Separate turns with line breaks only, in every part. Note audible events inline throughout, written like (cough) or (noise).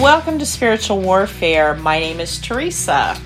Welcome to Spiritual Warfare. My name is Teresa.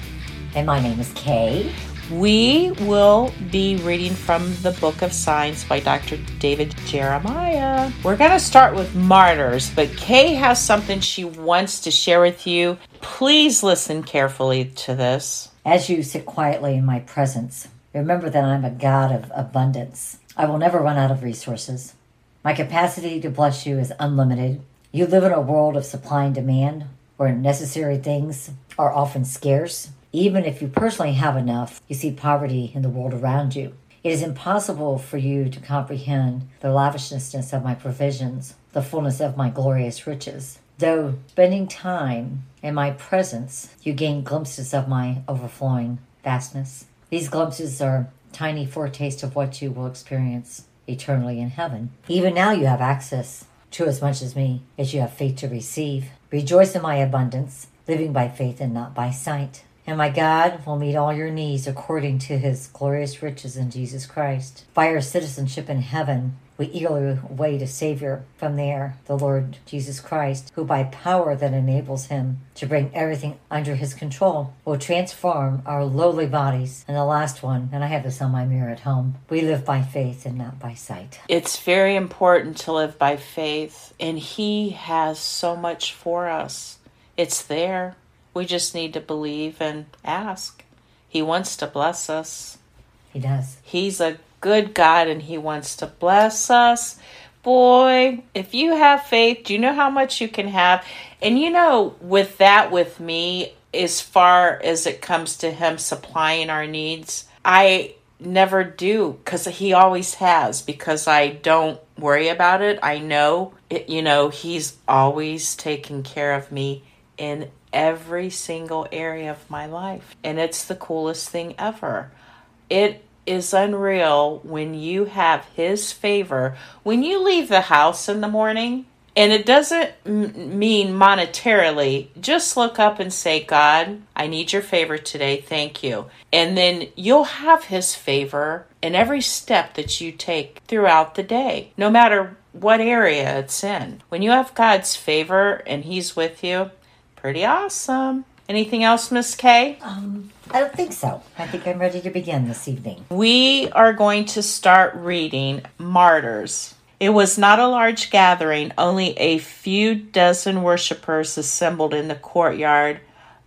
And my name is Kay.
We will be reading from the Book of Signs by Dr. David Jeremiah. We're going to start with martyrs, but Kay has something she wants to share with you. Please listen carefully to this.
As you sit quietly in my presence, remember that I'm a God of abundance. I will never run out of resources. My capacity to bless you is unlimited. You live in a world of supply and demand where necessary things are often scarce even if you personally have enough, you see poverty in the world around you. It is impossible for you to comprehend the lavishness of my provisions, the fullness of my glorious riches. Though spending time in my presence, you gain glimpses of my overflowing vastness. These glimpses are tiny foretaste of what you will experience eternally in heaven. Even now, you have access to as much as me as you have faith to receive. Rejoice in my abundance, living by faith and not by sight. And my God will meet all your needs according to his glorious riches in Jesus Christ. By our citizenship in heaven, we eagerly await a Savior from there, the Lord Jesus Christ, who by power that enables him to bring everything under his control will transform our lowly bodies. And the last one, and I have this on my mirror at home, we live by faith and not by sight.
It's very important to live by faith, and he has so much for us. It's there. We just need to believe and ask. He wants to bless us.
He does.
He's a good God and He wants to bless us. Boy, if you have faith, do you know how much you can have? And you know, with that, with me, as far as it comes to Him supplying our needs, I never do because He always has because I don't worry about it. I know, it, you know, He's always taking care of me in every single area of my life. And it's the coolest thing ever. It is unreal when you have His favor. When you leave the house in the morning, and it doesn't m- mean monetarily, just look up and say, God, I need your favor today. Thank you. And then you'll have His favor in every step that you take throughout the day, no matter what area it's in. When you have God's favor and He's with you, Pretty awesome. Anything else, Miss K?
Um, I don't think so. I think I'm ready to begin this evening.
We are going to start reading Martyrs. It was not a large gathering, only a few dozen worshippers assembled in the courtyard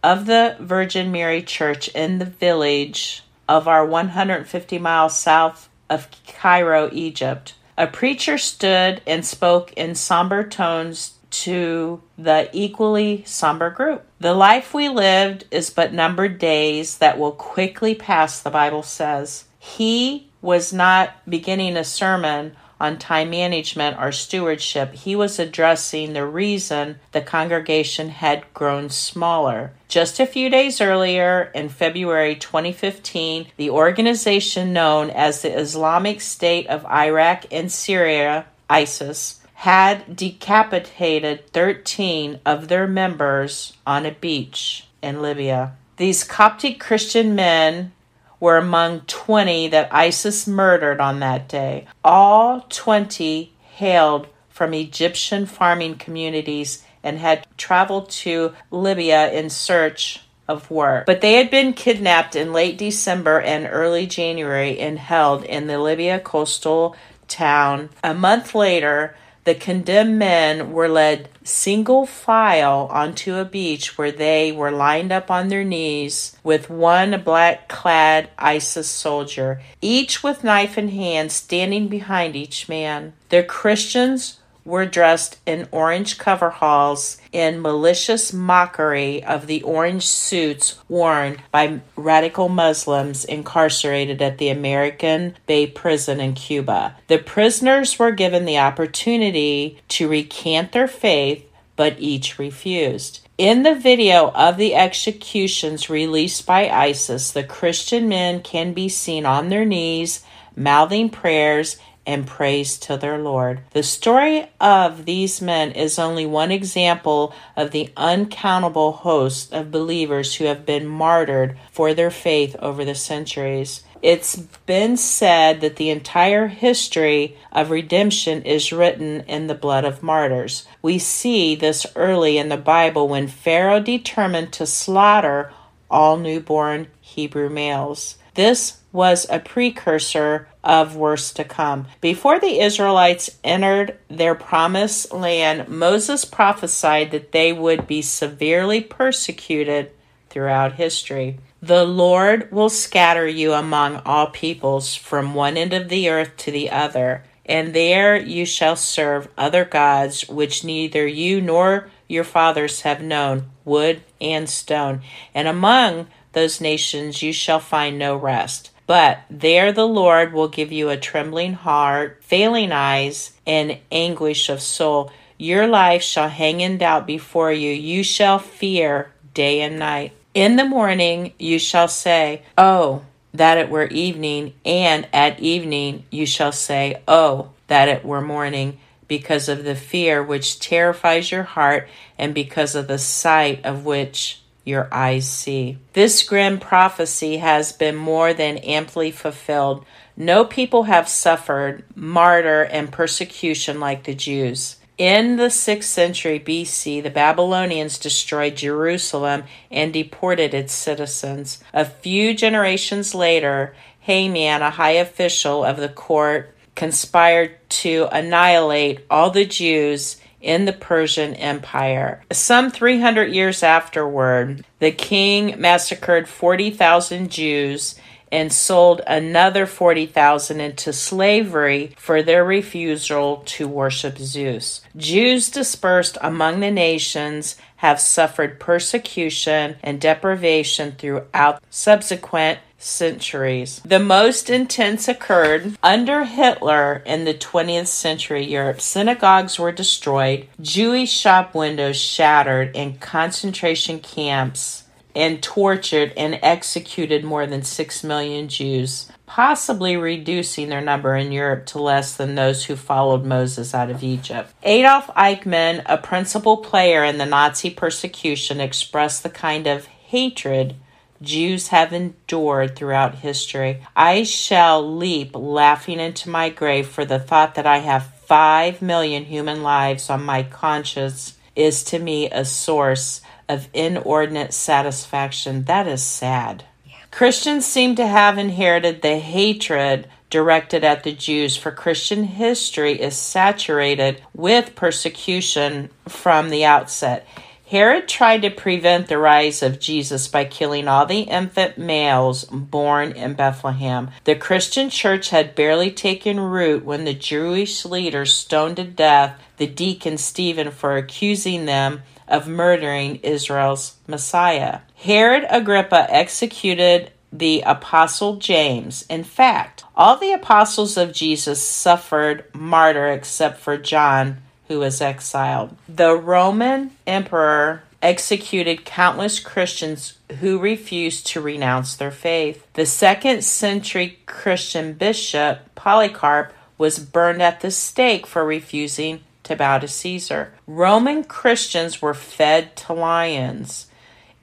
of the Virgin Mary Church in the village of our 150 miles south of Cairo, Egypt. A preacher stood and spoke in somber tones to the equally somber group. The life we lived is but numbered days that will quickly pass, the Bible says. He was not beginning a sermon on time management or stewardship. He was addressing the reason the congregation had grown smaller. Just a few days earlier, in February 2015, the organization known as the Islamic State of Iraq and Syria, ISIS, had decapitated 13 of their members on a beach in Libya. These Coptic Christian men were among 20 that ISIS murdered on that day. All 20 hailed from Egyptian farming communities and had traveled to Libya in search of work. But they had been kidnapped in late December and early January and held in the Libya coastal town. A month later, the condemned men were led single file onto a beach where they were lined up on their knees with one black clad ISIS soldier, each with knife in hand, standing behind each man. The Christians were dressed in orange coveralls in malicious mockery of the orange suits worn by radical Muslims incarcerated at the American Bay Prison in Cuba. The prisoners were given the opportunity to recant their faith, but each refused. In the video of the executions released by ISIS, the Christian men can be seen on their knees, mouthing prayers and praise to their Lord. The story of these men is only one example of the uncountable host of believers who have been martyred for their faith over the centuries. It's been said that the entire history of redemption is written in the blood of martyrs. We see this early in the Bible when Pharaoh determined to slaughter all newborn Hebrew males. This was a precursor of worse to come. Before the Israelites entered their promised land, Moses prophesied that they would be severely persecuted throughout history. The Lord will scatter you among all peoples from one end of the earth to the other, and there you shall serve other gods which neither you nor your fathers have known, wood and stone. And among those nations you shall find no rest. But there the Lord will give you a trembling heart, failing eyes, and anguish of soul. Your life shall hang in doubt before you. You shall fear day and night. In the morning you shall say, Oh, that it were evening, and at evening you shall say, Oh, that it were morning, because of the fear which terrifies your heart, and because of the sight of which your eyes see. This grim prophecy has been more than amply fulfilled. No people have suffered martyr and persecution like the Jews. In the 6th century BC, the Babylonians destroyed Jerusalem and deported its citizens. A few generations later, Haman, a high official of the court, conspired to annihilate all the Jews in the Persian Empire. Some 300 years afterward, the king massacred 40,000 Jews and sold another 40,000 into slavery for their refusal to worship Zeus. Jews dispersed among the nations have suffered persecution and deprivation throughout subsequent centuries. The most intense occurred under Hitler in the 20th century Europe. Synagogues were destroyed, Jewish shop windows shattered, and concentration camps and tortured and executed more than 6 million Jews, possibly reducing their number in Europe to less than those who followed Moses out of Egypt. Adolf Eichmann, a principal player in the Nazi persecution, expressed the kind of hatred Jews have endured throughout history. I shall leap laughing into my grave for the thought that I have five million human lives on my conscience is to me a source of inordinate satisfaction. That is sad. Yeah. Christians seem to have inherited the hatred directed at the Jews, for Christian history is saturated with persecution from the outset. Herod tried to prevent the rise of Jesus by killing all the infant males born in Bethlehem. The Christian church had barely taken root when the Jewish leaders stoned to death the deacon Stephen for accusing them of murdering Israel's Messiah. Herod Agrippa executed the apostle James. In fact, all the apostles of Jesus suffered martyr except for John who was exiled. The Roman emperor executed countless Christians who refused to renounce their faith. The second century Christian bishop Polycarp was burned at the stake for refusing to bow to Caesar. Roman Christians were fed to lions.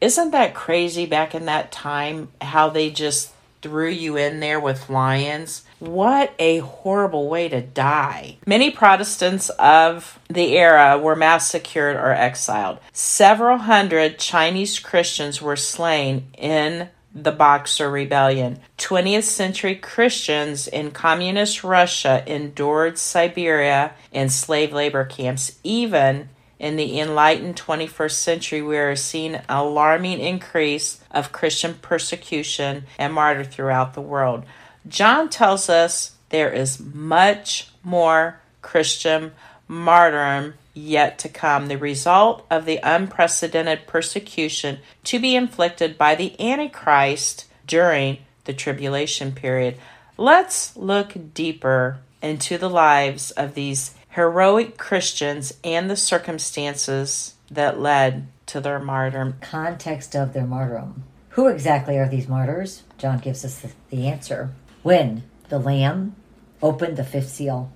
Isn't that crazy back in that time how they just threw you in there with lions? What a horrible way to die. Many Protestants of the era were massacred or exiled. Several hundred Chinese Christians were slain in the Boxer Rebellion. 20th century Christians in communist Russia endured Siberia and slave labor camps. Even in the enlightened 21st century, we are seeing alarming increase of Christian persecution and martyr throughout the world. John tells us there is much more Christian martyrdom yet to come, the result of the unprecedented persecution to be inflicted by the Antichrist during the tribulation period. Let's look deeper into the lives of these heroic Christians and the circumstances that led to their martyrdom.
Context of their martyrdom. Who exactly are these martyrs? John gives us the, the answer. When the Lamb opened the fifth seal,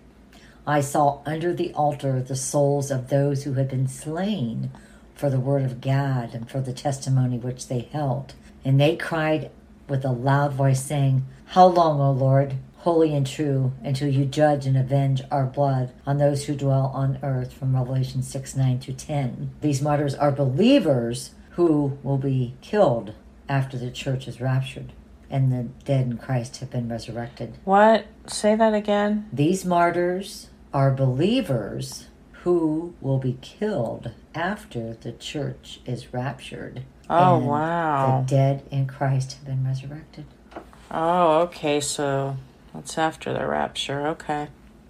I saw under the altar the souls of those who had been slain for the word of God and for the testimony which they held. And they cried with a loud voice, saying, How long, O Lord, holy and true, until you judge and avenge our blood on those who dwell on earth? From Revelation 6 9 to 10. These martyrs are believers who will be killed after the church is raptured and the dead in Christ have been resurrected.
What? Say that again.
These martyrs are believers who will be killed after the church is raptured.
Oh, wow.
The dead in Christ have been resurrected.
Oh, okay. So that's after the rapture. Okay.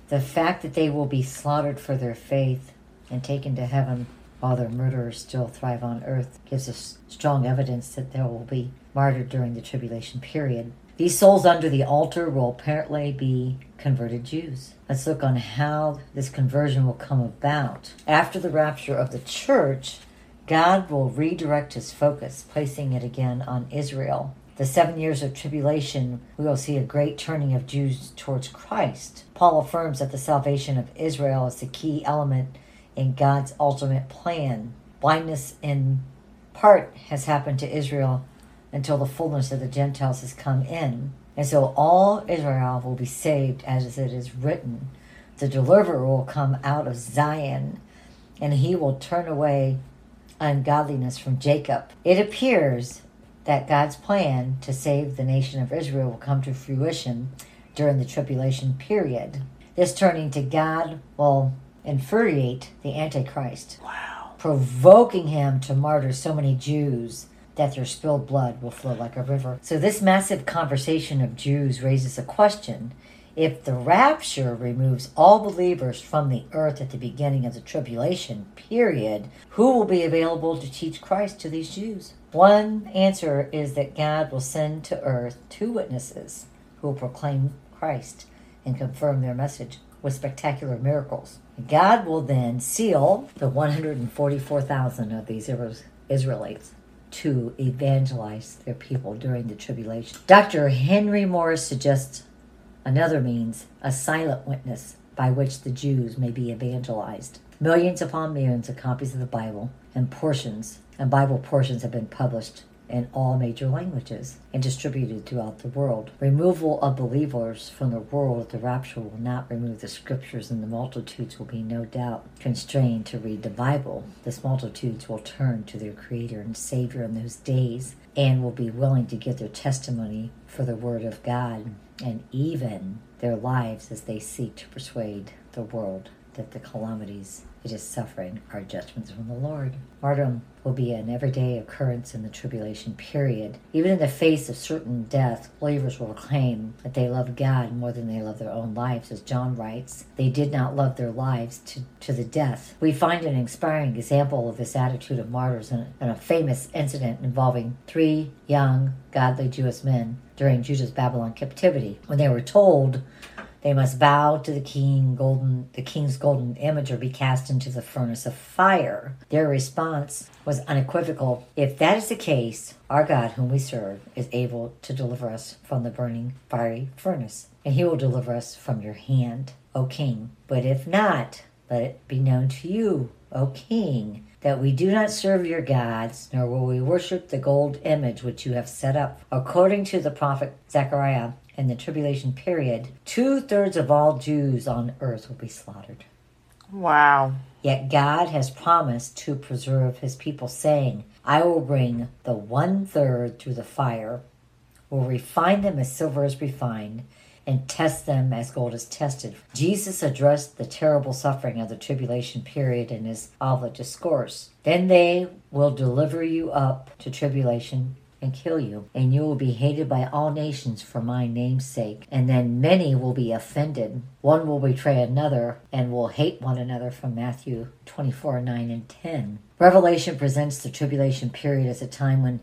The fact that they will be slaughtered for their faith and taken to heaven while their murderers still thrive on earth gives us strong evidence that there will be martyred during the tribulation period. These souls under the altar will apparently be converted Jews. Let's look on how this conversion will come about. After the rapture of the church, God will redirect his focus, placing it again on Israel. The seven years of tribulation, we will see a great turning of Jews towards Christ. Paul affirms that the salvation of Israel is the key element in God's ultimate plan. Blindness in part has happened to Israel until the fullness of the Gentiles has come in. And so all Israel will be saved as it is written. The deliverer will come out of Zion, and he will turn away ungodliness from Jacob. It appears that God's plan to save the nation of Israel will come to fruition during the tribulation period. This turning to God will infuriate the Antichrist,
Wow.
provoking him to martyr so many Jews that their spilled blood will flow like a river. So, this massive conversation of Jews raises a question. If the rapture removes all believers from the earth at the beginning of the tribulation period, who will be available to teach Christ to these Jews? One answer is that God will send to earth two witnesses who will proclaim Christ and confirm their message with spectacular miracles. God will then seal the 144,000 of these Israelites to evangelize their people during the tribulation. Dr. Henry Morris suggests another means, a silent witness by which the Jews may be evangelized. Millions upon millions of copies of the Bible and portions and Bible portions have been published in all major languages and distributed throughout the world. Removal of believers from the world at the rapture will not remove the scriptures, and the multitudes will be no doubt constrained to read the Bible. This multitudes will turn to their Creator and Savior in those days and will be willing to give their testimony for the Word of God and even their lives as they seek to persuade the world that the calamities it is suffering are judgments from the Lord. Martyrdom will be an everyday occurrence in the tribulation period. Even in the face of certain death, believers will claim that they love God more than they love their own lives, as John writes. They did not love their lives to, to the death. We find an inspiring example of this attitude of martyrs in, in a famous incident involving three young, godly Jewish men during Judah's Babylon captivity. When they were told they must bow to the king golden the king's golden image or be cast into the furnace of fire. Their response was unequivocal. If that is the case, our God whom we serve is able to deliver us from the burning fiery furnace, and he will deliver us from your hand, O king. But if not, let it be known to you, O king, that we do not serve your gods, nor will we worship the gold image which you have set up. According to the prophet Zechariah, in the tribulation period, two thirds of all Jews on earth will be slaughtered.
Wow.
Yet God has promised to preserve his people, saying, I will bring the one third through the fire, will refine them as silver is refined, and test them as gold is tested. Jesus addressed the terrible suffering of the tribulation period in his Olivet Discourse. Then they will deliver you up to tribulation and kill you, and you will be hated by all nations for my name's sake. And then many will be offended. One will betray another and will hate one another from Matthew 24 9 and 10. Revelation presents the tribulation period as a time when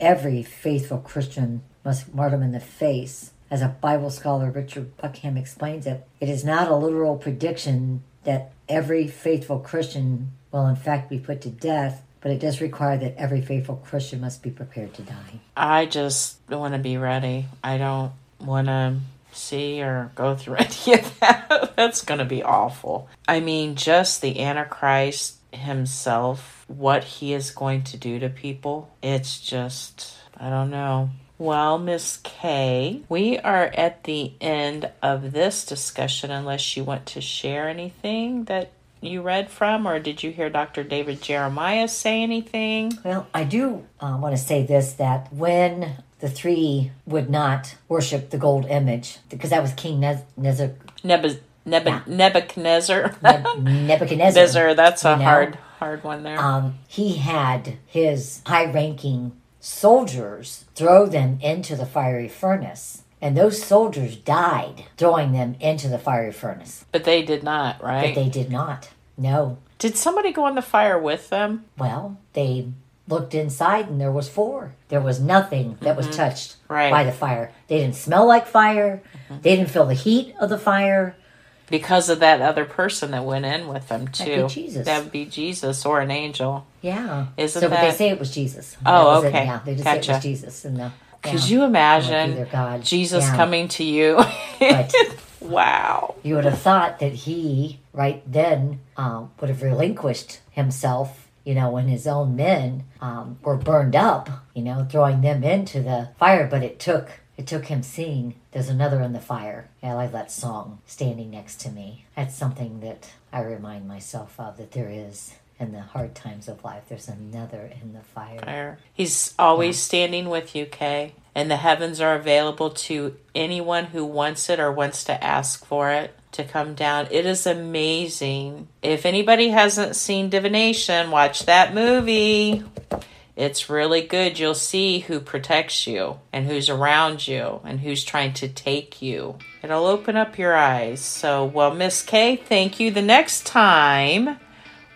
every faithful Christian must martyr in the face. As a Bible scholar, Richard Bauckham explains it, it is not a literal prediction that every faithful Christian will in fact be put to death, but it does require that every faithful Christian must be prepared to die.
I just want to be ready. I don't want to see or go through (laughs) any of that. That's going to be awful. I mean, just the Antichrist himself, what he is going to do to people, it's just, I don't know. Well, Miss Kay, we are at the end of this discussion unless you want to share anything that you read from, or did you hear Dr. David Jeremiah say anything?
Well, I do uh, want to say this that when the three would not worship the gold image, because that was King Nez- Nezar,
Neb- Neb-
Yeah.
Nebuchadnezzar.
Neb- Nebuchadnezzar.
Nebuchadnezzar, that's a
you know?
hard, hard one there.
um, he had his high ranking soldiers throw them into the fiery furnace. And those soldiers died throwing them into the fiery furnace.
but they did not, right?
But they did not. No.
did somebody go on the fire with them?
Well, they looked inside and there was four. There was nothing that was touched
Mm-hmm. Right. Mm-hmm.
by the fire. They didn't smell like fire. They didn't feel the heat of the fire.
Because of that other person that went in with them too.
be Jesus.
That would be Jesus or an angel.
Yeah.
Isn't
so, but they say it was Jesus.
Oh,
That was it.
okay.
Yeah, they just say it was Jesus. And the,
Could you imagine. Jesus
Yeah.
coming to you?
But (laughs)
wow.
you would have thought that he, right then, um, would have relinquished himself, you know, when his own men um, were burned up, you know, throwing them into the fire. But it took it took him seeing there's another in the fire. I like that song, Standing Next to Me. That's something that I remind myself of that there is in the hard times of life. There's another in the fire.
Fire. He's always standing with you, Kay. And the heavens are available to anyone who wants it or wants to ask for it to come down. It is amazing. If anybody hasn't seen Divination, watch that movie. It's really good. You'll see who protects you and who's around you and who's trying to take you. It'll open up your eyes. So, well, Miss Kay, thank you. The next time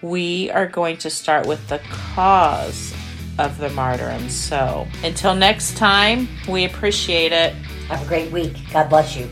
we are going to start with the cause of the martyrdom. So, until next time, we appreciate it.
Have a great week. God bless you.